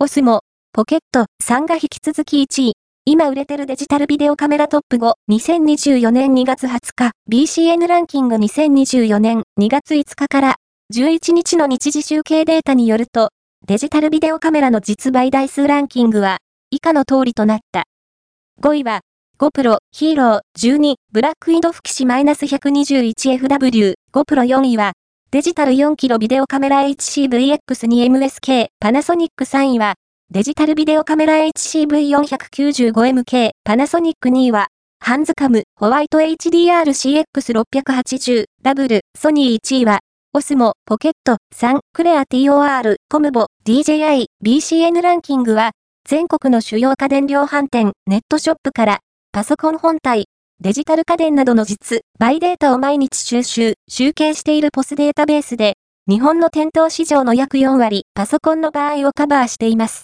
オスモ、ポケット3が引き続き1位。今売れてるデジタルビデオカメラトップ5、2024年2月20日、BCN ランキング2024年2月5日から11日の日時集計データによると、デジタルビデオカメラの実売台数ランキングは以下の通りとなった。5位は、GoPro Hero 12ブラックイドフキシ -121FW GoPro 4位は、デジタル 4kg ビデオカメラ HCVX2MSK パナソニック3位は、デジタルビデオカメラ HCV495MK、パナソニック2位は、ハンズカム、ホワイト HDR-CX680、ダブル、ソニー1位は、オスモ、ポケット、3、クレア TOR、コムボ、DJI、BCN ランキングは、全国の主要家電量販店、ネットショップから、パソコン本体、デジタル家電などの実、バイデータを毎日収集、集計しているポスデータベースで、日本の店頭市場の約4割、パソコンの場合をカバーしています。